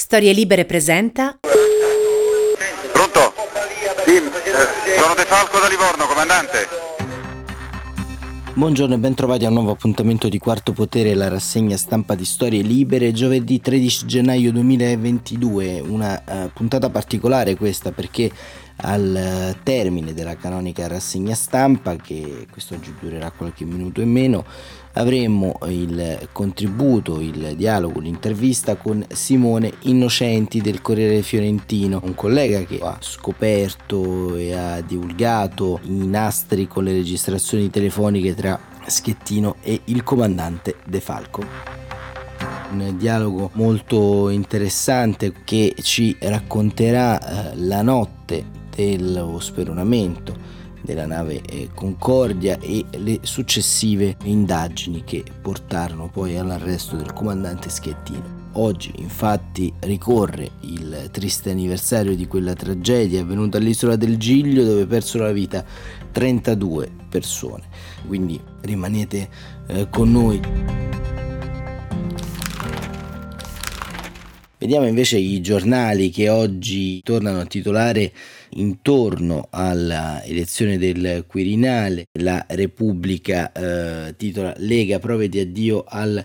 Storie Libere presenta Pronto? Sì, eh, sono De Falco da Livorno, comandante. Buongiorno e ben trovati a un nuovo appuntamento di Quarto Potere, la rassegna stampa di Storie Libere, giovedì 13 gennaio 2022, una uh, puntata particolare questa perché al termine della canonica rassegna stampa, che quest'oggi durerà qualche minuto in meno, avremo il contributo, il dialogo, l'intervista con Simone Innocenti del Corriere Fiorentino, un collega che ha scoperto e ha divulgato i nastri con le registrazioni telefoniche tra Schettino e il comandante De Falco. Un dialogo molto interessante che ci racconterà eh, la notte dello speronamento della nave eh, Concordia e le successive indagini che portarono poi all'arresto del comandante Schettino. Oggi infatti ricorre il triste anniversario di quella tragedia avvenuta all'isola del Giglio dove persero la vita 32 persone. Quindi rimanete eh, con noi. Vediamo invece i giornali che oggi tornano a titolare intorno all'elezione del Quirinale. La Repubblica eh, titola Lega prove di addio al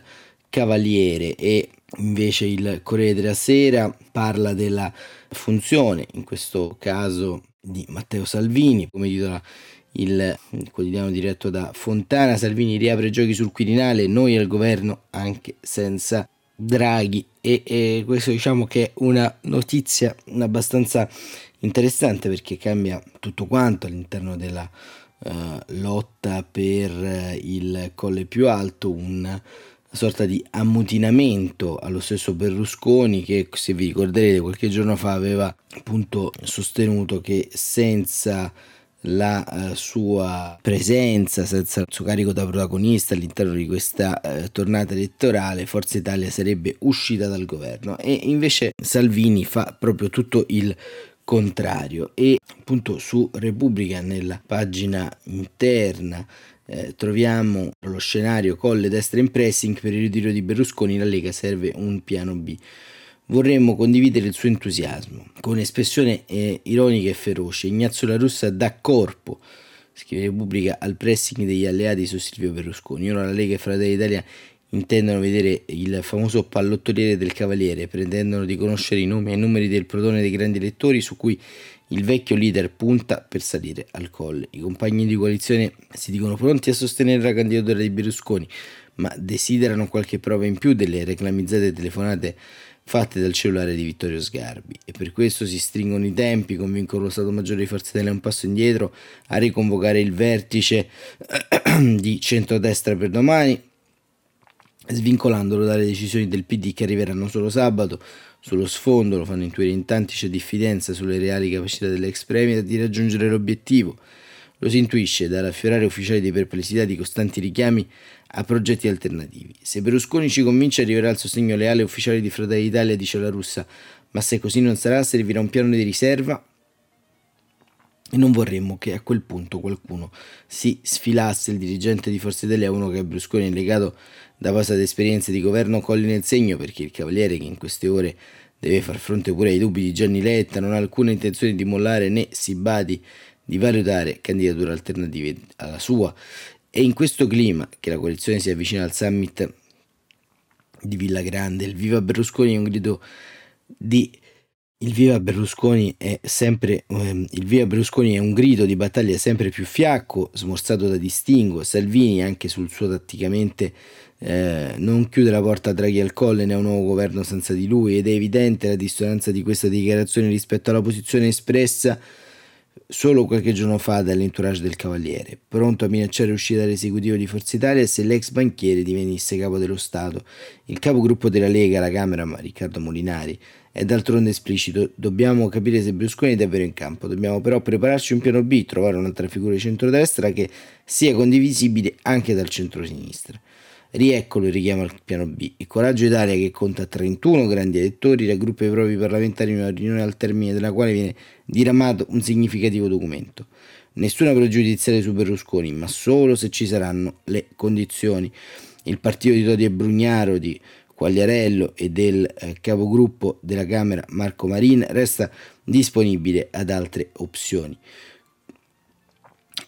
Cavaliere e invece il Corriere della Sera parla della funzione, in questo caso di Matteo Salvini, come titola il quotidiano diretto da Fontana. Salvini riapre i giochi sul Quirinale, noi al governo anche senza Draghi e, e questo diciamo che è una notizia abbastanza interessante perché cambia tutto quanto all'interno della uh, lotta per uh, il colle più alto, una sorta di ammutinamento allo stesso Berlusconi che se vi ricorderete qualche giorno fa aveva appunto sostenuto che senza la uh, sua presenza, senza il suo carico da protagonista all'interno di questa uh, tornata elettorale, Forza Italia sarebbe uscita dal governo. E invece Salvini fa proprio tutto il contrario e appunto su Repubblica nella pagina interna eh, troviamo lo scenario colle destra in pressing per il ritiro di Berlusconi la Lega serve un piano B vorremmo condividere il suo entusiasmo con espressione eh, ironica e feroce Ignazio La Russa dà corpo scrive Repubblica al pressing degli alleati su Silvio Berlusconi ora la Lega e Fratelli d'Italia intendono vedere il famoso pallottoliere del Cavaliere, pretendono di conoscere i nomi e i numeri del protone dei grandi elettori su cui il vecchio leader punta per salire al colle. I compagni di coalizione si dicono pronti a sostenere la candidatura di Berlusconi, ma desiderano qualche prova in più delle reclamizzate telefonate fatte dal cellulare di Vittorio Sgarbi e per questo si stringono i tempi, convincono lo Stato Maggiore di Forza Italia un passo indietro a riconvocare il vertice di centrodestra per domani svincolandolo dalle decisioni del PD che arriveranno solo sabato. Sullo sfondo lo fanno intuire in tanti c'è diffidenza sulle reali capacità dell'ex premier di raggiungere l'obiettivo. Lo si intuisce dall'affiorare ufficiali di perplessità di costanti richiami a progetti alternativi. Se Berlusconi ci convince arriverà il sostegno leale ufficiale di Fratelli d'Italia, dice la russa, ma se così non sarà servirà un piano di riserva e non vorremmo che a quel punto qualcuno si sfilasse il dirigente di Forza Italia, uno che a Brusconi è legato da passate esperienze di governo colli nel segno, perché il Cavaliere che in queste ore deve far fronte pure ai dubbi di Gianni Letta non ha alcuna intenzione di mollare né si badi di valutare candidature alternative alla sua. E in questo clima che la coalizione si avvicina al summit di Villa Grande, il Viva Berlusconi è un grido di Il viva Berlusconi è sempre ehm, il viva Berlusconi è un grido di battaglia sempre più fiacco, smorzato da distinguo. Salvini anche sul suo tatticamente eh, non chiude la porta a Draghi al colle né a un nuovo governo senza di lui ed è evidente la dissonanza di questa dichiarazione rispetto alla posizione espressa solo qualche giorno fa dall'entourage del Cavaliere, pronto a minacciare l'uscita dall'esecutivo di Forza Italia se l'ex banchiere divenisse capo dello Stato. Il capogruppo della Lega alla Camera, Riccardo Molinari, è d'altronde esplicito, dobbiamo capire se Berlusconi è davvero in campo, dobbiamo però prepararci un piano B, trovare un'altra figura di centrodestra che sia condivisibile anche dal centro-sinistra. Rieccolo richiamo al piano B. Il Coraggio Italia, che conta 31 grandi elettori, raggruppa i propri parlamentari in una riunione al termine della quale viene diramato un significativo documento. Nessuna pregiudiziale su Berlusconi, ma solo se ci saranno le condizioni. Il partito di Todi e Brugnaro, di Quagliarello e del eh, capogruppo della Camera Marco Marin resta disponibile ad altre opzioni.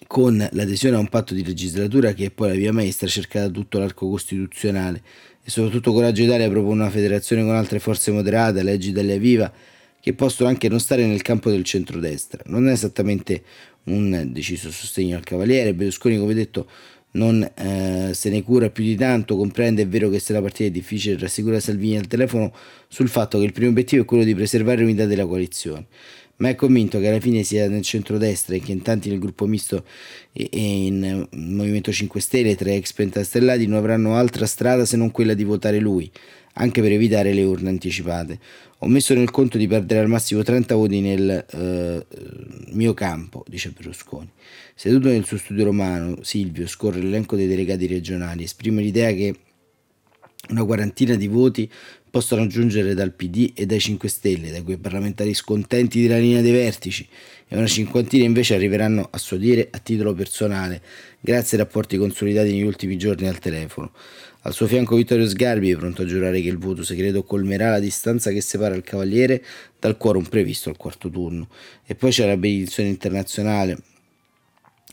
Con l'adesione a un patto di legislatura che è poi la via maestra cercata tutto l'arco costituzionale. E soprattutto Coraggio Italia propone una federazione con altre forze moderate, leggi Italia Viva, che possono anche non stare nel campo del centrodestra. Non è esattamente un deciso sostegno al Cavaliere, Berlusconi come detto non eh, se ne cura più di tanto, comprende, è vero che se la partita è difficile, rassicura Salvini al telefono sul fatto che il primo obiettivo è quello di preservare l'unità della coalizione, ma è convinto che alla fine sia nel centrodestra e che in tanti nel gruppo misto e, in Movimento 5 Stelle, tra ex pentastellati, non avranno altra strada se non quella di votare lui, anche per evitare le urne anticipate. Ho messo nel conto di perdere al massimo 30 voti nel eh, mio campo, dice Berlusconi. Seduto nel suo studio romano, Silvio scorre l'elenco dei delegati regionali, esprime l'idea che una quarantina di voti possono giungere dal PD e dai 5 Stelle, da quei parlamentari scontenti della linea dei vertici, e una cinquantina invece arriveranno a suo dire a titolo personale, grazie ai rapporti consolidati negli ultimi giorni al telefono. Al suo fianco Vittorio Sgarbi è pronto a giurare che il voto segreto colmerà la distanza che separa il Cavaliere dal quorum previsto al quarto turno. E poi c'è la benedizione internazionale,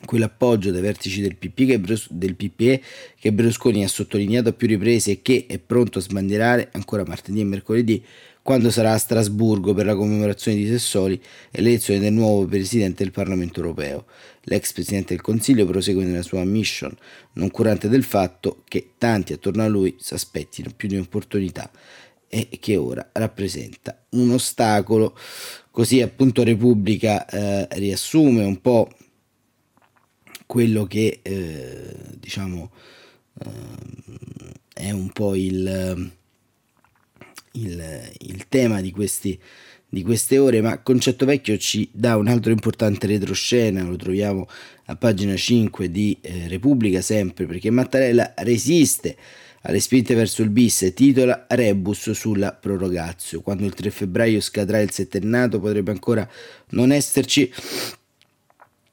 quell'appoggio dai vertici del, del PPE che Berlusconi ha sottolineato a più riprese e che è pronto a sbandierare ancora martedì e mercoledì quando sarà a Strasburgo per la commemorazione di Sessoli e l'elezione del nuovo Presidente del Parlamento europeo. L'ex Presidente del Consiglio prosegue nella sua mission, non curante del fatto che tanti attorno a lui si aspettino più di un'opportunità e che ora rappresenta un ostacolo. Così appunto Repubblica eh, riassume un po' quello che eh, diciamo eh, è un po' il, il, il tema di, questi, di queste ore, ma Concetto Vecchio ci dà un altro importante retroscena, lo troviamo a pagina 5 di eh, Repubblica sempre, perché Mattarella resiste alle spinte verso il bis e titola Rebus sulla prorogazio. Quando il 3 febbraio scadrà il settennato potrebbe ancora non esserci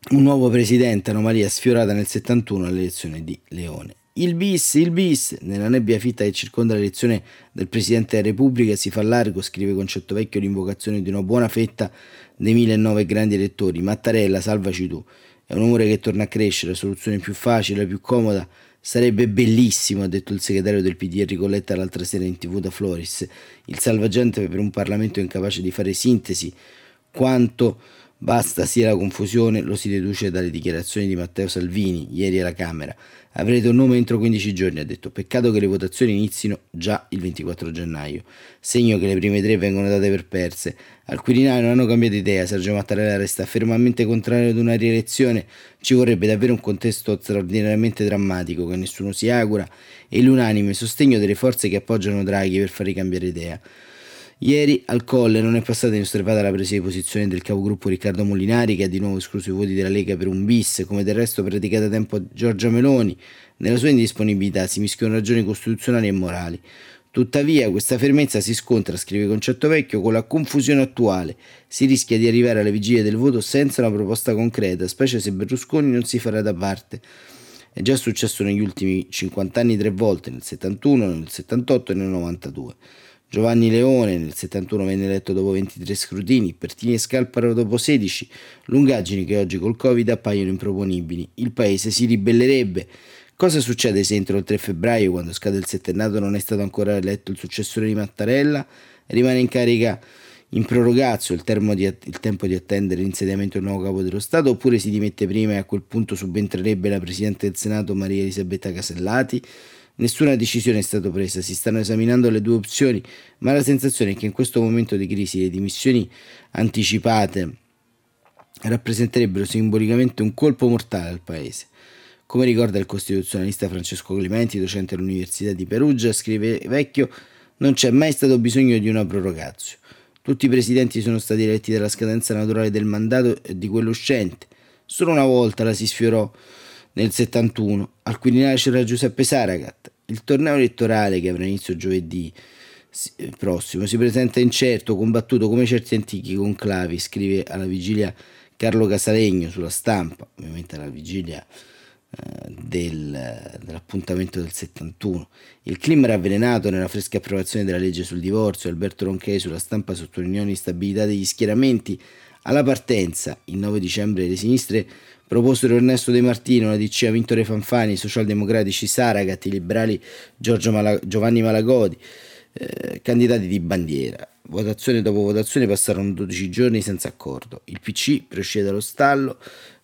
un nuovo presidente, anomalia sfiorata nel 71 all'elezione di Leone. Il bis, il bis, nella nebbia fitta che circonda l'elezione del Presidente della Repubblica si fa largo, scrive Concetto Vecchio, l'invocazione di una buona fetta dei 1009 grandi elettori. Mattarella, salvaci tu. È un umore che torna a crescere, la soluzione più facile, più comoda. Sarebbe bellissimo, ha detto il segretario del PD Enrico l'altra sera in tv da Floris, il salvagente per un Parlamento incapace di fare sintesi quanto Basta sia la confusione, lo si deduce dalle dichiarazioni di Matteo Salvini ieri alla Camera. Avrete un nome entro 15 giorni, ha detto. Peccato che le votazioni inizino già il 24 gennaio. Segno che le prime tre vengono date per perse. Al Quirinale non hanno cambiato idea. Sergio Mattarella resta fermamente contrario ad una rielezione. Ci vorrebbe davvero un contesto straordinariamente drammatico che nessuno si augura e l'unanime sostegno delle forze che appoggiano Draghi per fargli cambiare idea. Ieri al Colle non è passata inosservata la presa di posizione del capogruppo Riccardo Molinari che ha di nuovo escluso i voti della Lega per un bis, come del resto praticata da tempo Giorgia Meloni. Nella sua indisponibilità si mischiano ragioni costituzionali e morali. Tuttavia questa fermezza si scontra, scrive Concetto Vecchio, con la confusione attuale. Si rischia di arrivare alla vigilia del voto senza una proposta concreta, specie se Berlusconi non si farà da parte. È già successo negli ultimi 50 anni tre volte, nel 71, nel 78 e nel 92. Giovanni Leone nel 71 venne eletto dopo 23 scrutini, Pertini e Scalparo dopo 16, lungaggini che oggi col Covid appaiono improponibili. Il paese si ribellerebbe. Cosa succede se entro il 3 febbraio, quando scade il settennato, non è stato ancora eletto il successore di Mattarella? Rimane in carica in prorogazio il, di, il tempo di attendere l'insediamento del nuovo capo dello Stato oppure si dimette prima e a quel punto subentrerebbe la Presidente del Senato Maria Elisabetta Casellati? Nessuna decisione è stata presa, si stanno esaminando le due opzioni, ma la sensazione è che in questo momento di crisi le dimissioni anticipate rappresenterebbero simbolicamente un colpo mortale al Paese. Come ricorda il costituzionalista Francesco Clementi, docente all'Università di Perugia, scrive Vecchio, non c'è mai stato bisogno di una prorogazio. Tutti i presidenti sono stati eletti dalla scadenza naturale del mandato e di quello uscente. Solo una volta la si sfiorò nel 71. Al Quirinale c'era Giuseppe Saragat. Il torneo elettorale che avrà inizio giovedì eh, prossimo si presenta incerto, combattuto come certi antichi conclavi, scrive alla vigilia Carlo Casalegno sulla stampa, ovviamente alla vigilia eh, del, dell'appuntamento del 71. Il clima era avvelenato nella fresca approvazione della legge sul divorzio. Alberto Ronchei sulla stampa sottolineò l'instabilità degli schieramenti. Alla partenza, il 9 dicembre, le sinistre proposero Ernesto De Martino, la DC ha vinto Fanfani, i socialdemocratici Saragat, i liberali Mala- Giovanni Malagodi, eh, candidati di bandiera. Votazione dopo votazione passarono 12 giorni senza accordo. Il PC procede dallo stallo,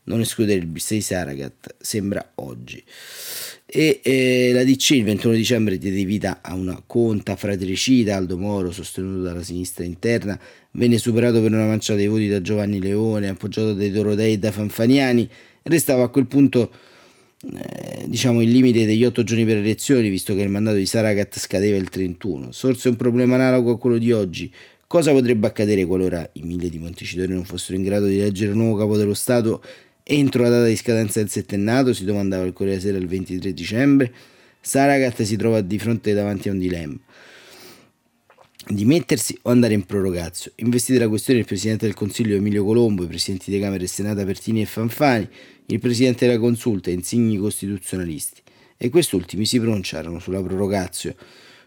non escludere il bis di Saragat, sembra oggi. E eh, la DC il 21 dicembre diede vita a una conta fratricida, Aldo Moro, sostenuto dalla sinistra interna, venne superato per una manciata di voti da Giovanni Leone, appoggiato dai Dorodei e da Fanfaniani, restava a quel punto eh, diciamo il limite degli otto giorni per le elezioni, visto che il mandato di Saragat scadeva il 31. Sorse un problema analogo a quello di oggi. Cosa potrebbe accadere qualora i mille di Montecitorio non fossero in grado di eleggere il nuovo capo dello Stato Entro la data di scadenza del settennato, si domandava il Corriere Sera il 23 dicembre, Saragat si trova di fronte davanti a un dilemma. Dimettersi o andare in prorogazio? Investite la questione il Presidente del Consiglio Emilio Colombo, i Presidenti di Camera e Senato Pertini e Fanfani, il Presidente della Consulta e insigni costituzionalisti. E quest'ultimi si pronunciarono sulla prorogazio.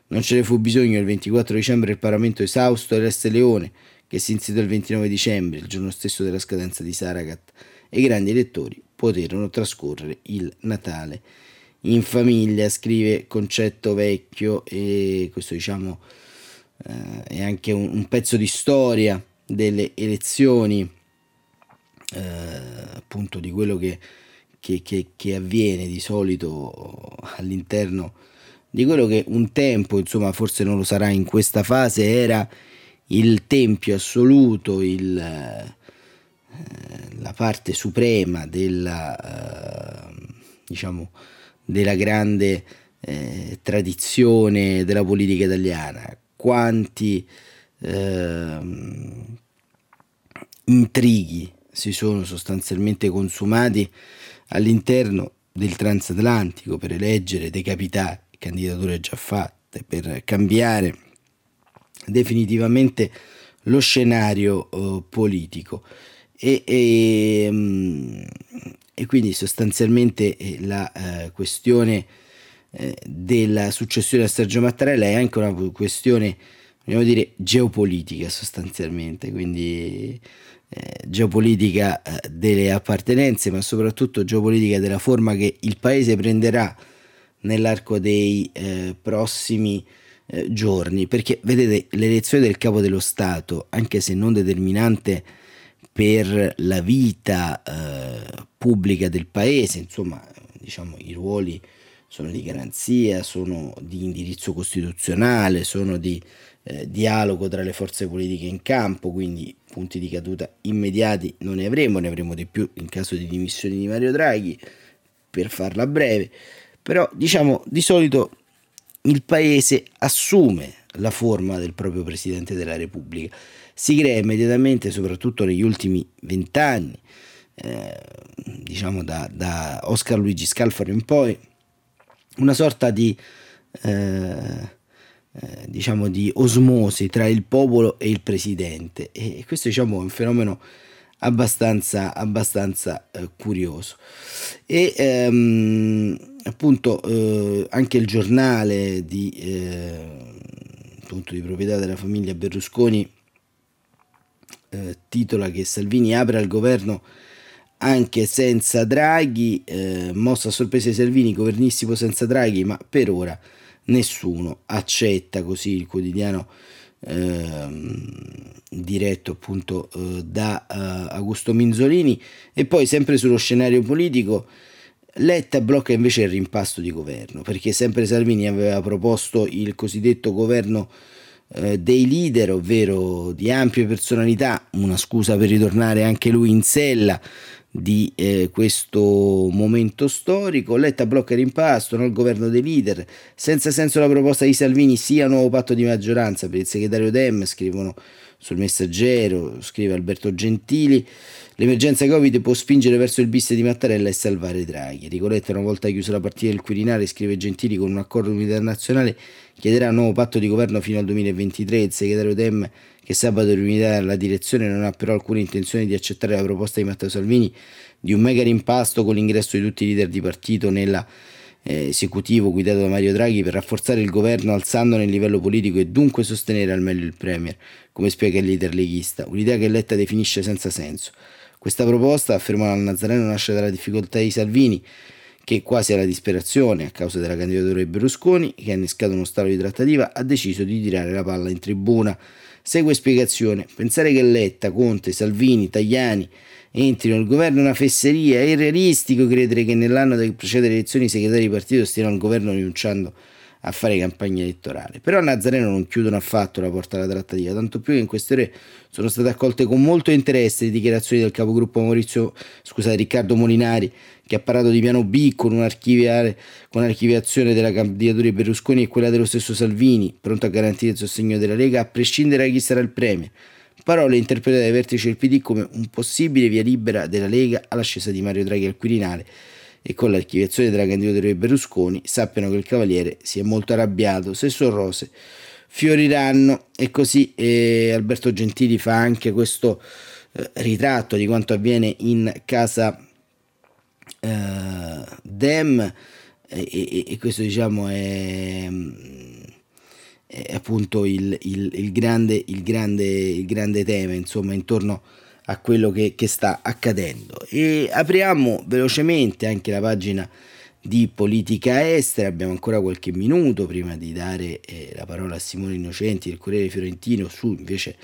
Non ce ne fu bisogno il 24 dicembre il Parlamento esausto e reste Leone, che si insediò il 29 dicembre, il giorno stesso della scadenza di Saragat e i grandi elettori poterono trascorrere il Natale in famiglia, scrive Concetto Vecchio e questo diciamo eh, è anche un, un, pezzo di storia delle elezioni eh, appunto di quello che, che, che, che, avviene di solito all'interno di quello che un tempo insomma forse non lo sarà in questa fase era il tempio assoluto il eh, la parte suprema della, eh, diciamo, della grande eh, tradizione della politica italiana, quanti eh, intrighi si sono sostanzialmente consumati all'interno del transatlantico per eleggere, decapitare candidature già fatte, per cambiare definitivamente lo scenario eh, politico. E, e, mm, e quindi sostanzialmente eh, la eh, questione eh, della successione a Sergio Mattarella è anche una questione vogliamo dire geopolitica sostanzialmente quindi eh, geopolitica eh, delle appartenenze ma soprattutto geopolitica della forma che il paese prenderà nell'arco dei eh, prossimi giorni. Perché vedete l'elezione del capo dello Stato anche se non determinante per la vita eh, pubblica del paese, insomma, diciamo, i ruoli sono di garanzia, sono di indirizzo costituzionale, sono di eh, dialogo tra le forze politiche in campo, quindi punti di caduta immediati non ne avremo, ne avremo di più in caso di dimissioni di Mario Draghi, per farla breve, però diciamo di solito il paese assume la forma del proprio Presidente della Repubblica. Si crea immediatamente, soprattutto negli ultimi vent'anni, eh, diciamo da, da, Oscar Luigi Scalfaro in poi, una sorta di, eh, eh, diciamo di osmosi tra il popolo e il presidente e questo diciamo, è un fenomeno abbastanza, abbastanza eh, curioso. E ehm, appunto eh, anche il giornale di, eh, appunto, di proprietà della famiglia Berlusconi eh, titola che Salvini apre al governo anche senza Draghi, eh, mossa a sorpresa di Salvini, governissimo senza Draghi, ma per ora nessuno accetta così il quotidiano ehm, diretto appunto eh, da uh, Augusto Minzolini. E poi sempre sullo scenario politico Letta blocca invece il rimpasto di governo perché sempre Salvini aveva proposto il cosiddetto governo eh, dei leader, ovvero di ampie personalità, una scusa per ritornare anche lui in sella di eh, questo momento storico. Letta blocca il rimpasto, no? il governo dei leader. Senza senso la proposta di Salvini sia nuovo patto di maggioranza per il segretario Dem, scrivono sul messaggero, scrive Alberto Gentili. L'emergenza Covid può spingere verso il bis di Mattarella e salvare Draghi. Ricoletta, una volta chiusa la partita del Quirinale, scrive Gentili con un accordo di unità nazionale, chiederà un nuovo patto di governo fino al 2023. Il segretario Dem, che sabato riunirà la direzione, non ha però alcuna intenzione di accettare la proposta di Matteo Salvini di un mega rimpasto con l'ingresso di tutti i leader di partito nella esecutivo guidato da Mario Draghi per rafforzare il governo alzandone il livello politico e dunque sostenere al meglio il Premier, come spiega il leader leghista, un'idea che Letta definisce senza senso. Questa proposta, afferma il Nazareno, nasce dalla difficoltà di Salvini, che quasi alla disperazione, a causa della candidatura di Berlusconi, che ha innescato uno stallo di trattativa, ha deciso di tirare la palla in tribuna. Segue spiegazione. Pensare che Letta, Conte, Salvini, Tajani entrino nel governo una fesseria. È irrealistico credere che nell'anno che precede le elezioni i segretari di partito stiano al governo rinunciando a fare campagna elettorale. Però a Nazareno non chiudono affatto la porta alla trattativa, tanto più che in queste ore sono state accolte con molto interesse le dichiarazioni del capogruppo Maurizio, scusate, Riccardo Molinari, che ha parlato di piano B con, con un'archiviazione della candidatura di Berlusconi e quella dello stesso Salvini, pronto a garantire il sostegno della Lega, a prescindere da chi sarà il premio. Parole interpretate dai vertici del PD come un possibile via libera della Lega all'ascesa di Mario Draghi al Quirinale, e con l'archiviazione della candidatura di Berlusconi sappiano che il Cavaliere si è molto arrabbiato, se sono rose fioriranno. E così eh, Alberto Gentili fa anche questo eh, ritratto di quanto avviene in casa eh, Dem. E, e, questo diciamo è, è appunto il, il, il, grande, il, grande, il grande tema insomma intorno a a quello che, che sta accadendo. E apriamo velocemente anche la pagina di politica estera, abbiamo ancora qualche minuto prima di dare eh, la parola a Simone Innocenti del Corriere Fiorentino su invece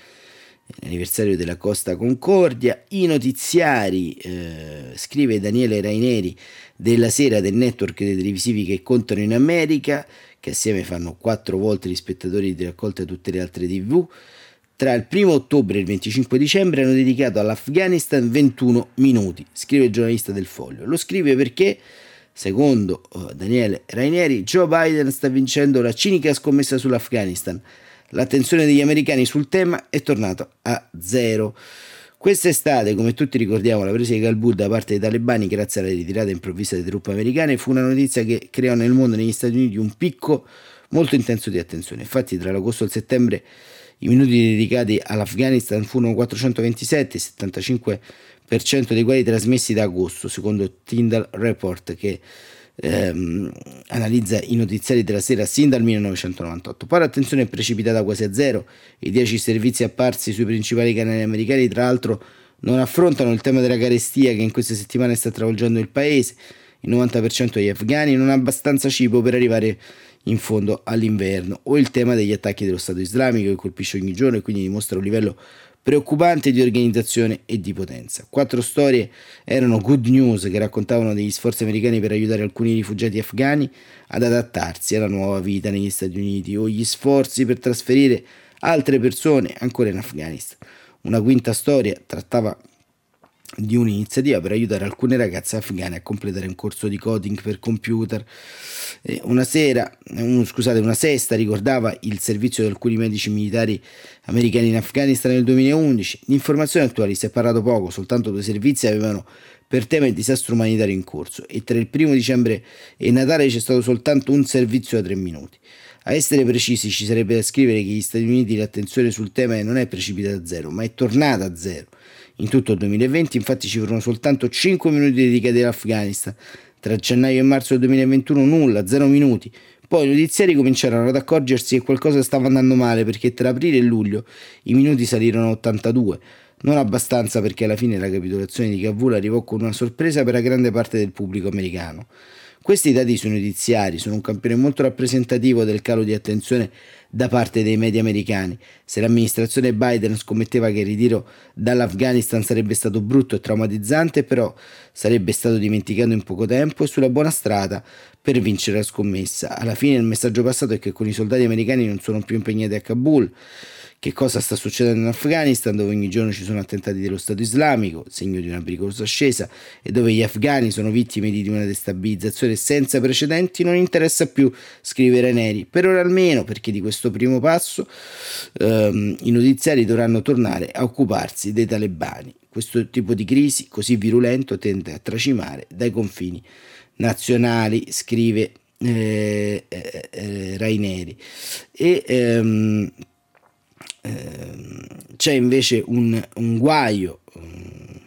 l'anniversario della Costa Concordia. I notiziari, eh, scrive Daniele Raineri, della sera del network dei televisivi che contano in America, che assieme fanno quattro volte gli spettatori di raccolta a tutte le altre tv tra il 1 ottobre e il 25 dicembre hanno dedicato all'Afghanistan 21 minuti, scrive il giornalista del Foglio. Lo scrive perché, secondo uh, Daniele Rainieri, Joe Biden sta vincendo la cinica scommessa sull'Afghanistan. L'attenzione degli americani sul tema è tornata a zero. Quest'estate, come tutti ricordiamo, la presa di Kabul da parte dei talebani grazie alla ritirata improvvisa delle truppe americane fu una notizia che creò nel mondo e negli Stati Uniti un picco molto intenso di attenzione. Infatti tra l'agosto e il settembre i minuti dedicati all'Afghanistan furono 427, 75% dei quali trasmessi da agosto, secondo Tyndall Report che ehm, analizza i notiziari della sera sin dal 1998. Poi l'attenzione è precipitata quasi a zero, i 10 servizi apparsi sui principali canali americani tra l'altro non affrontano il tema della carestia che in queste settimane sta travolgendo il paese, il 90% degli afghani non ha abbastanza cibo per arrivare in fondo all'inverno, o il tema degli attacchi dello Stato islamico che colpisce ogni giorno e quindi dimostra un livello preoccupante di organizzazione e di potenza. Quattro storie erano good news che raccontavano degli sforzi americani per aiutare alcuni rifugiati afghani ad adattarsi alla nuova vita negli Stati Uniti o gli sforzi per trasferire altre persone ancora in Afghanistan. Una quinta storia trattava di un'iniziativa per aiutare alcune ragazze afghane a completare un corso di coding per computer. Una sera, un, scusate, una sesta ricordava il servizio di alcuni medici militari americani in Afghanistan nel 2011. Di informazioni attuali si è parlato poco, soltanto due servizi avevano per tema il disastro umanitario in corso e tra il primo dicembre e Natale c'è stato soltanto un servizio da tre minuti. A essere precisi ci sarebbe da scrivere che gli Stati Uniti l'attenzione sul tema non è precipitata a zero, ma è tornata a zero. In tutto il 2020 infatti ci furono soltanto 5 minuti dedicati all'Afghanistan, tra gennaio e marzo del 2021 nulla, 0 minuti. Poi i notiziari cominciarono ad accorgersi che qualcosa stava andando male perché tra aprile e luglio i minuti salirono a 82. Non abbastanza perché alla fine la capitolazione di Kabul arrivò con una sorpresa per la grande parte del pubblico americano. Questi dati sui notiziari sono un campione molto rappresentativo del calo di attenzione da parte dei media americani. Se l'amministrazione Biden scommetteva che il ritiro dall'Afghanistan sarebbe stato brutto e traumatizzante, però sarebbe stato dimenticato in poco tempo e sulla buona strada per vincere la scommessa. Alla fine il messaggio passato è che con i soldati americani non sono più impegnati a Kabul che cosa sta succedendo in Afghanistan, dove ogni giorno ci sono attentati dello Stato islamico, segno di una pericolosa ascesa, e dove gli afghani sono vittime di una destabilizzazione senza precedenti, non interessa più scrivere neri, per ora almeno, perché di questo primo passo ehm, i notiziari dovranno tornare a occuparsi dei talebani. Questo tipo di crisi così virulento tende a tracimare dai confini nazionali, scrive eh, eh, eh, Raineri. E, ehm, c'è invece un, un guaio um,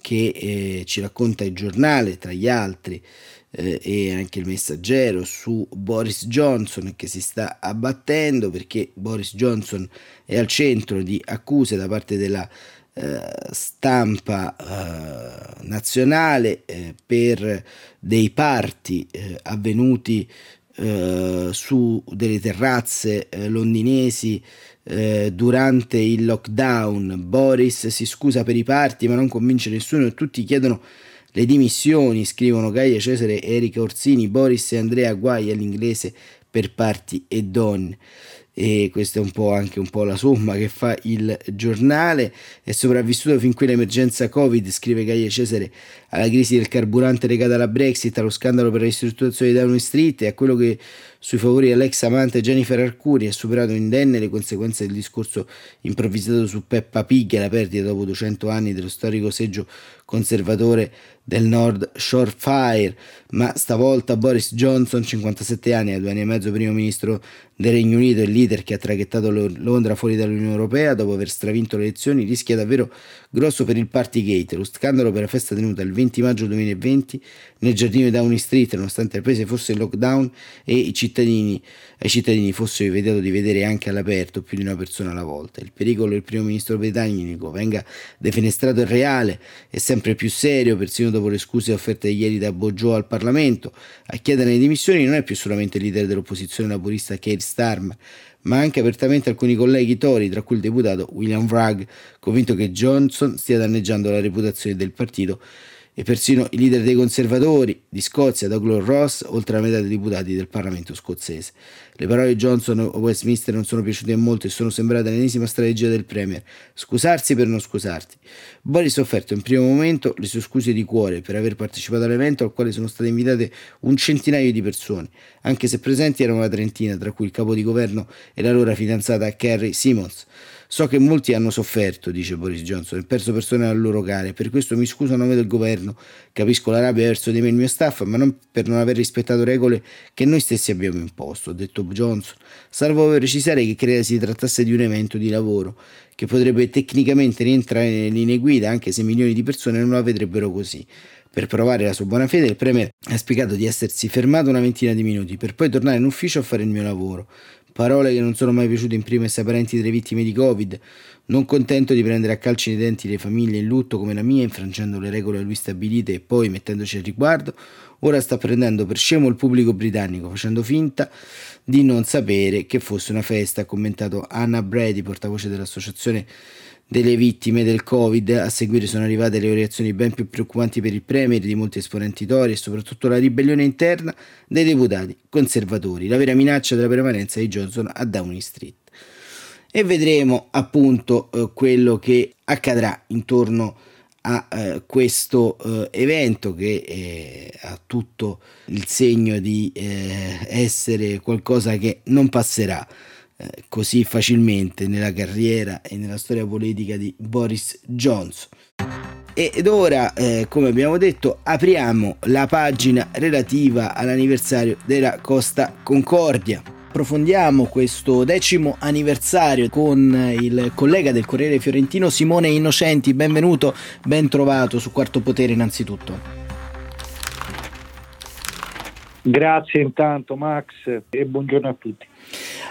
che eh, ci racconta il giornale, tra gli altri, eh, e anche il messaggero su Boris Johnson che si sta abbattendo perché Boris Johnson è al centro di accuse da parte della eh, stampa eh, nazionale eh, per dei parti eh, avvenuti su delle terrazze londinesi eh, durante il lockdown. Boris si scusa per i parti ma non convince nessuno e tutti chiedono le dimissioni, scrivono Gaia Cesare, Erika Orsini, Boris e Andrea Guai all'inglese per parti e donne. E questa è un po' anche un po' la somma che fa il giornale. È sopravvissuto fin qui l'emergenza covid scrive Gaia Cesare alla crisi del carburante legata alla Brexit allo scandalo per la ristrutturazione di Downing Street e a quello che sui favori dell'ex amante Jennifer Arcuri ha superato indenne le conseguenze del discorso improvvisato su Peppa Pig e la perdita dopo 200 anni dello storico seggio conservatore del Nord Shorefire, ma stavolta Boris Johnson, 57 anni e due anni e mezzo primo ministro del Regno Unito e leader che ha traghettato Londra fuori dall'Unione Europea dopo aver stravinto le elezioni, rischia davvero grosso per il Partygate, lo scandalo per la festa tenuta il 20 maggio 2020 nel giardino di Downing Street, nonostante il paese fosse in lockdown e i cittadini, ai cittadini fosse vietato di vedere anche all'aperto più di una persona alla volta. Il pericolo del primo ministro britannico. Venga defenestrato è reale e sempre più serio, persino dopo le scuse offerte ieri da Bojo al Parlamento. A chiedere le dimissioni non è più solamente il leader dell'opposizione laburista Keir Starmer, ma anche apertamente alcuni colleghi tori, tra cui il deputato William Bragg, convinto che Johnson stia danneggiando la reputazione del partito e persino i leader dei conservatori di Scozia, Douglas Ross, oltre la metà dei deputati del Parlamento scozzese. Le parole di Johnson o Westminster non sono piaciute a molti e sono sembrate l'ennesima strategia del Premier, scusarsi per non scusarti. Boris ha offerto in primo momento le sue scuse di cuore per aver partecipato all'evento al quale sono state invitate un centinaio di persone, anche se presenti erano una trentina, tra cui il capo di governo e la loro fidanzata Carrie Simmons. So che molti hanno sofferto, dice Boris Johnson, e perso persone al loro care, per questo mi scuso a nome del governo. Capisco la rabbia verso di me e il mio staff, ma non per non aver rispettato regole che noi stessi abbiamo imposto, ha detto Johnson, salvo precisare che credo si trattasse di un evento di lavoro che potrebbe tecnicamente rientrare nelle linee guida anche se milioni di persone non la vedrebbero così. Per provare la sua buona fede, il Premier ha spiegato di essersi fermato una ventina di minuti per poi tornare in ufficio a fare il mio lavoro. Parole che non sono mai piaciute in primis ai parenti delle vittime di Covid. Non contento di prendere a calci nei denti le famiglie in lutto come la mia, infrangendo le regole a lui stabilite e poi mettendoci al riguardo, ora sta prendendo per scemo il pubblico britannico, facendo finta di non sapere che fosse una festa, ha commentato Anna Brady, portavoce dell'associazione delle vittime del Covid. A seguire sono arrivate le reazioni ben più preoccupanti per il Premier di molti esponenti Tori e soprattutto la ribellione interna dei deputati conservatori, la vera minaccia della permanenza di Johnson a Downing Street. E vedremo appunto eh, quello che accadrà intorno a eh, questo eh, evento che eh, ha tutto il segno di eh, essere qualcosa che non passerà eh, così facilmente nella carriera e nella storia politica di Boris Johnson. Ed ora, eh, come abbiamo detto, apriamo la pagina relativa all'anniversario della Costa Concordia. Approfondiamo questo decimo anniversario con il collega del Corriere Fiorentino Simone Innocenti. Benvenuto, ben trovato su Quarto Potere innanzitutto. Grazie intanto Max e buongiorno a tutti.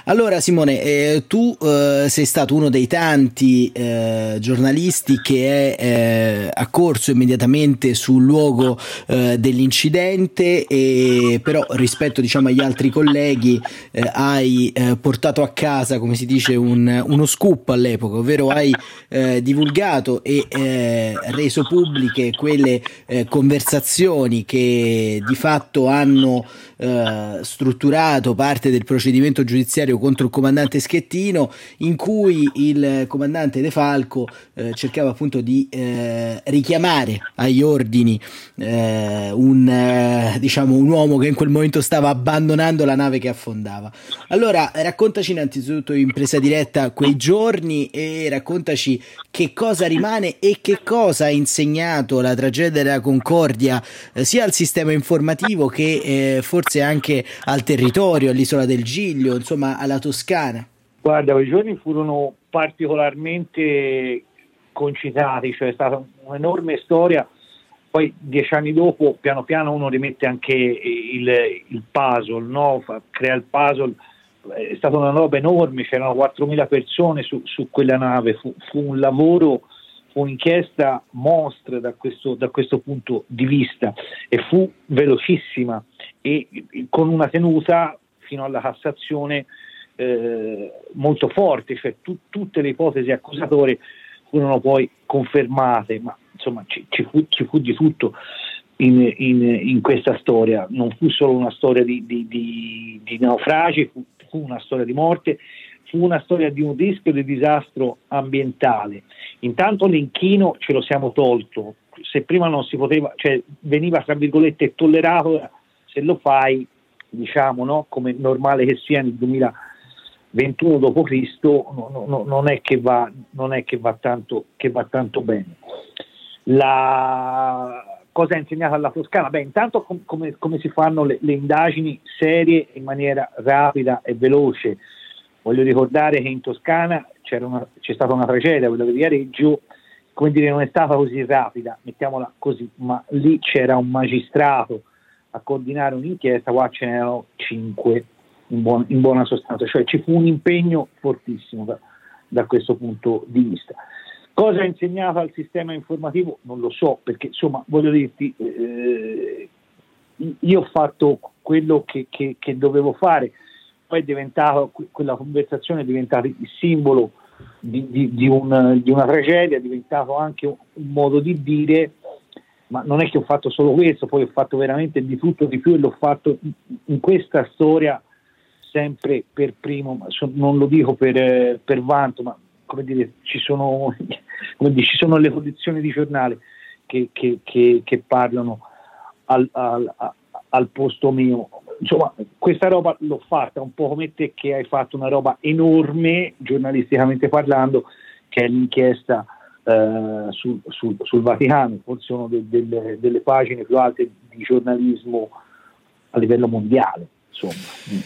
Allora Simone, eh, tu eh, sei stato uno dei tanti eh, giornalisti che è eh, accorso immediatamente sul luogo eh, dell'incidente e però rispetto diciamo agli altri colleghi eh, hai portato a casa, come si dice, un, uno scoop all'epoca, ovvero hai divulgato e reso pubbliche quelle conversazioni che di fatto hanno strutturato parte del procedimento giudiziario contro il comandante Schettino in cui il comandante De Falco eh, cercava appunto di eh, richiamare agli ordini eh, un, eh, diciamo, un uomo che in quel momento stava abbandonando la nave che affondava. Allora raccontaci innanzitutto in presa diretta quei giorni e raccontaci che cosa rimane e che cosa ha insegnato la tragedia della Concordia sia al sistema informativo che forse anche al territorio, all'isola del Giglio, insomma alla Toscana? Guarda, quei giorni furono particolarmente concitati, cioè è stata un'enorme storia. Poi dieci anni dopo, piano piano, uno rimette anche il, il puzzle, no? crea il puzzle. È stata una roba enorme, c'erano 4.000 persone su, su quella nave, fu, fu un lavoro fu un'inchiesta mostra da questo, da questo, punto di vista e fu velocissima e con una tenuta fino alla Cassazione eh, molto forte, cioè tu, tutte le ipotesi accusatorie furono poi confermate, ma insomma ci, ci, fu, ci fu, di tutto in, in, in, questa storia, non fu solo una storia di, di, di, di naufragi, fu, fu una storia di morte, fu una storia di un rischio di disastro ambientale. Intanto l'inchino ce lo siamo tolto, se prima non si poteva, cioè veniva tra virgolette tollerato, se lo fai, diciamo, no, come normale che sia nel 2021 d.C., no, no, non, è che va, è che va tanto, che va tanto bene. La cosa insegnato alla Toscana? Beh, intanto com- come, come, si fanno le, le indagini serie in maniera rapida e veloce Voglio ricordare che in Toscana una, c'è stata una tragedia, quella di Viareggio, come dire, non è stata così rapida, mettiamola così, ma lì c'era un magistrato a coordinare un'inchiesta, qua ce n'erano cinque in, buon, in buona sostanza, cioè ci fu un impegno fortissimo da, da questo punto di vista. Cosa ha insegnato al sistema informativo? Non lo so, perché insomma voglio dirti, eh, io ho fatto quello che, che, che dovevo fare, poi quella conversazione è diventata il simbolo di, di, di, un, di, una tragedia, è diventato anche un, modo di dire, ma non è che ho fatto solo questo, poi ho fatto veramente di tutto di più e l'ho fatto in, questa storia sempre per primo, non lo dico per, per vanto, ma come dire, ci sono, dire, ci sono le posizioni di giornale che, che, che, che parlano al, al, al posto mio. Insomma, questa roba l'ho fatta un po' come te che hai fatto una roba enorme, giornalisticamente parlando, che è l'inchiesta eh, sul, sul, sul, Vaticano, forse una de, de, delle pagine più alte di giornalismo a livello mondiale. Insomma,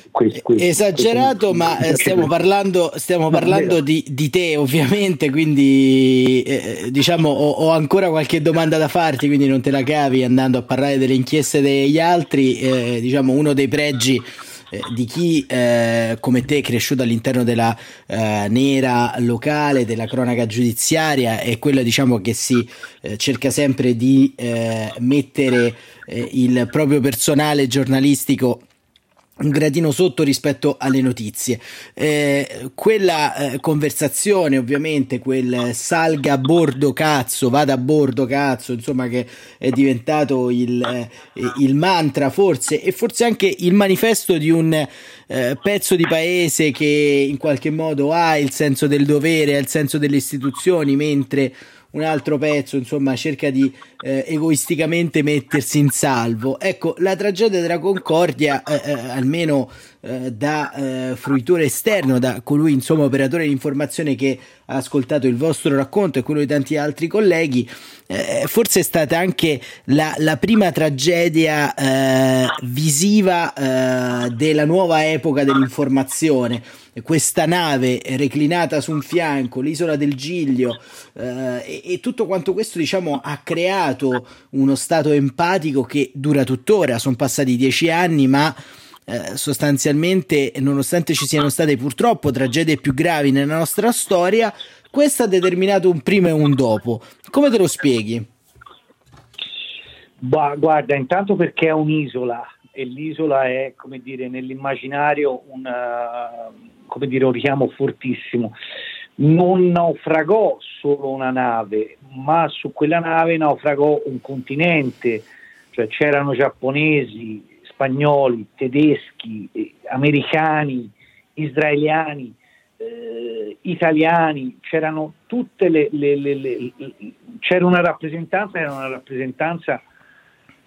questo, questo, esagerato, questo, ma eh, stiamo parlando, stiamo parlando di, di, te, ovviamente. Quindi, eh, eh, diciamo, ho, ho, ancora qualche domanda da farti, quindi non te la cavi andando a parlare delle inchieste degli altri. Eh, diciamo, uno dei pregi. Eh, di chi eh, come te è cresciuto all'interno della eh, nera locale, della cronaca giudiziaria, è quello diciamo che si eh, cerca sempre di mettere il proprio personale giornalistico un gradino sotto rispetto alle notizie. Eh, quella eh, conversazione, ovviamente, quel salga a bordo cazzo, vada a bordo cazzo, insomma, che è diventato il, eh, il mantra, forse, e forse anche il manifesto di un eh, pezzo di paese che in qualche modo ha il senso del dovere, ha il senso delle istituzioni, mentre un altro pezzo, insomma, cerca di eh, egoisticamente mettersi in salvo. Ecco, la tragedia della Concordia, eh, eh, almeno eh, da eh, fruitore esterno, da colui, insomma, operatore di informazione che ha ascoltato il vostro racconto e quello di tanti altri colleghi, eh, forse è stata anche la, la prima tragedia visiva della nuova epoca dell'informazione. Questa nave reclinata su un fianco, l'isola del Giglio eh, e, e, tutto quanto questo diciamo ha creato uno stato empatico che dura tuttora, sono passati dieci anni ma eh, sostanzialmente, nonostante ci siano state purtroppo tragedie più gravi nella nostra storia, questo ha determinato un prima e un dopo. Come te lo spieghi? Bah, guarda, intanto perché è un'isola e l'isola è, come dire, nell'immaginario una, come dire, un richiamo fortissimo. Non naufragò solo una nave, ma su quella nave naufragò un continente, cioè c'erano giapponesi, spagnoli, tedeschi, eh, americani, israeliani, eh, italiani, c'erano tutte le, le, le, le, c'era una rappresentanza, era una rappresentanza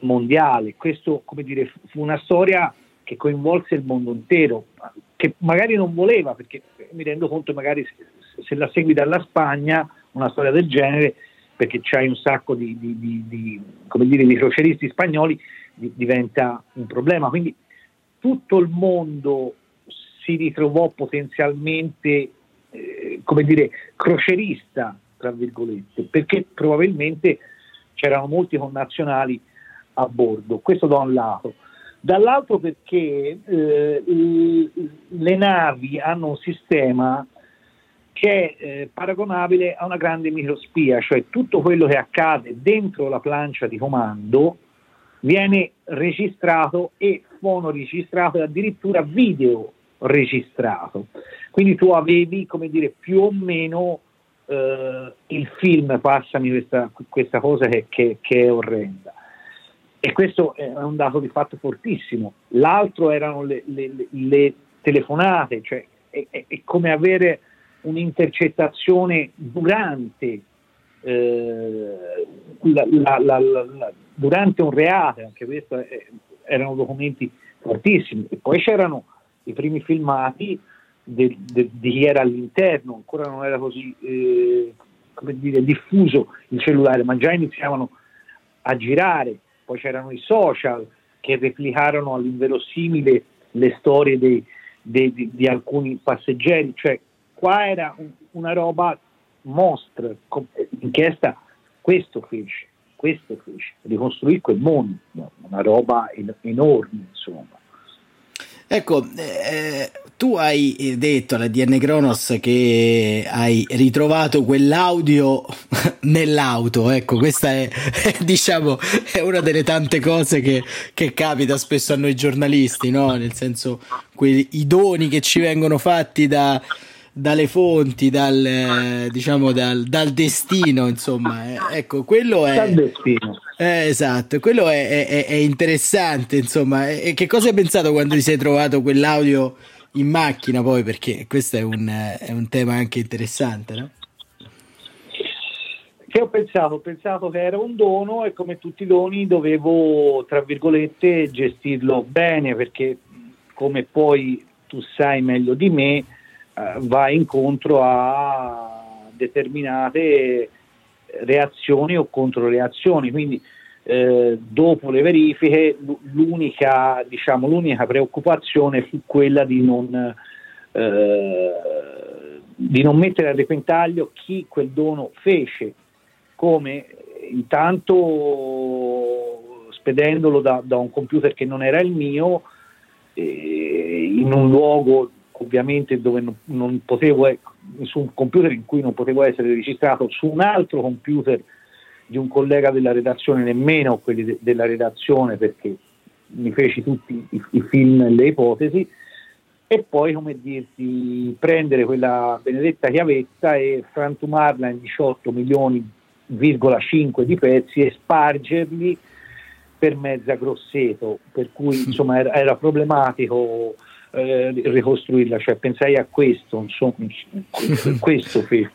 mondiale. Questo, come dire, fu una storia che coinvolse il mondo intero, che magari non voleva, perché mi rendo conto magari se, se la segui dalla Spagna, una storia del genere, perché c'hai un sacco di, di, di, di come dire, di croceristi spagnoli, diventa un problema. Quindi tutto il mondo si ritrovò potenzialmente, eh, come dire, crocerista, tra virgolette, perché probabilmente c'erano molti connazionali a bordo. Questo da un lato. Dall'altro perché eh, le navi hanno un sistema che è eh, paragonabile a una grande microspia, cioè tutto quello che accade dentro la plancia di comando viene registrato e fonoregistrato e addirittura video registrato. Quindi tu avevi, come dire, più o meno eh, il film, passami questa, questa cosa che, che, che, è orrenda. E questo è un dato di fatto fortissimo. L'altro erano le, le, le telefonate, cioè è, è, è come avere un'intercettazione durante, eh, la, la, la, durante un reato, anche questo è, erano documenti fortissimi. E poi c'erano i primi filmati de, de, di chi era all'interno, ancora non era così eh, dire, diffuso il cellulare, ma già iniziavano a girare. Poi c'erano i social che replicarono all'inverosimile le storie dei, dei, di, di alcuni passeggeri, cioè qua era un, una roba mostra, l'inchiesta questo fece, questo fece, ricostruire quel mondo, una roba en- enorme insomma. Ecco, eh, tu hai detto alla DN Kronos che hai ritrovato quell'audio nell'auto, ecco, questa è, diciamo, è una delle tante cose che, che, capita spesso a noi giornalisti, no? Nel senso, quei, i doni che ci vengono fatti da, dalle fonti, dal, diciamo, dal, dal destino, insomma. Eh, ecco, quello è... Dal destino. Eh, esatto, quello è, è, è, interessante, insomma. E che cosa hai pensato quando ti sei trovato quell'audio in macchina poi? Perché questo è un, è un tema anche interessante, no? Che ho pensato? Ho pensato che era un dono e come tutti i doni dovevo, tra virgolette, gestirlo bene perché come poi tu sai meglio di me, va incontro a determinate reazioni o controreazioni. Quindi eh, dopo le verifiche l'unica, diciamo, l'unica, preoccupazione fu quella di non, eh, di non mettere a repentaglio chi quel dono fece, come intanto spedendolo da, da un computer che non era il mio, eh, in un luogo ovviamente dove non, non potevo, su un computer in cui non potevo essere registrato, su un altro computer di un collega della redazione, nemmeno quelli de- della redazione perché mi feci tutti i, i film e le ipotesi, e poi come dirti prendere quella benedetta chiavetta e frantumarla in 18 milioni,5 di pezzi e spargerli per mezza Grosseto, per cui insomma era, era problematico eh, ricostruirla, cioè pensai a questo, insomma, questo fece.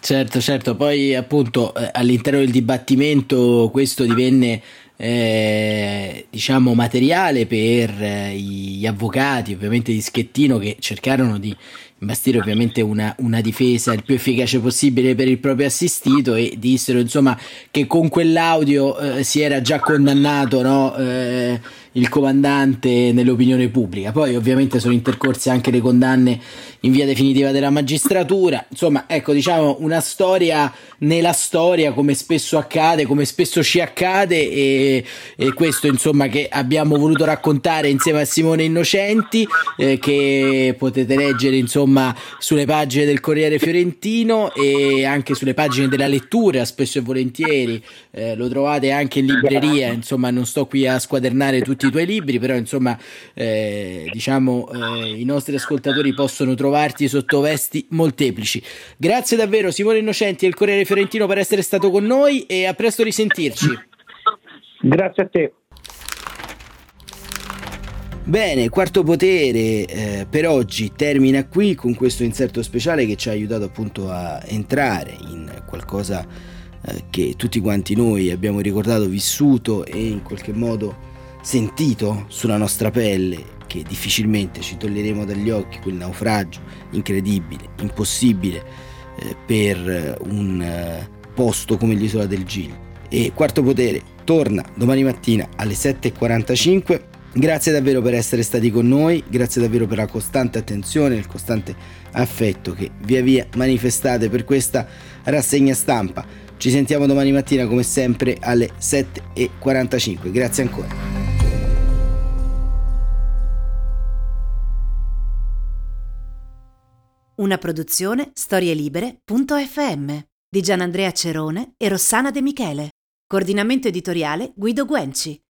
Certo, certo, poi appunto eh, all'interno del dibattimento questo divenne eh, diciamo materiale per eh, gli avvocati ovviamente di Schettino che cercarono di, bastire ovviamente una, una, difesa il più efficace possibile per il proprio assistito e dissero insomma che con quell'audio eh, si era già condannato no, eh, il comandante nell'opinione pubblica. Poi ovviamente sono intercorse anche le condanne in via definitiva della magistratura. Insomma, ecco, diciamo una storia nella storia come spesso accade, come spesso ci accade e, e questo insomma che abbiamo voluto raccontare insieme a Simone Innocenti eh, che potete leggere insomma sulle pagine del Corriere Fiorentino e anche sulle pagine della lettura spesso e volentieri eh, lo trovate anche in libreria insomma non sto qui a squadernare tutti i tuoi libri però insomma eh, diciamo eh, i nostri ascoltatori possono trovarti sotto vesti molteplici grazie davvero Simone Innocenti e il Corriere Fiorentino per essere stato con noi e a presto risentirci. Grazie a te. Bene, quarto potere eh, per oggi termina qui con questo inserto speciale che ci ha aiutato appunto a entrare in qualcosa eh, che tutti quanti noi abbiamo ricordato, vissuto e in qualche modo sentito sulla nostra pelle che difficilmente ci toglieremo dagli occhi, quel naufragio incredibile, impossibile eh, per un eh, posto come l'isola del Gil. E Quarto Potere torna domani mattina alle 7.45. Grazie davvero per essere stati con noi, grazie davvero per la costante attenzione, il costante affetto che via via manifestate per questa rassegna stampa. Ci sentiamo domani mattina come sempre alle 7.45. Grazie ancora. Una produzione storielibere.fm di Gianandrea Cerone e Rossana De Michele. Coordinamento editoriale Guido Guenci.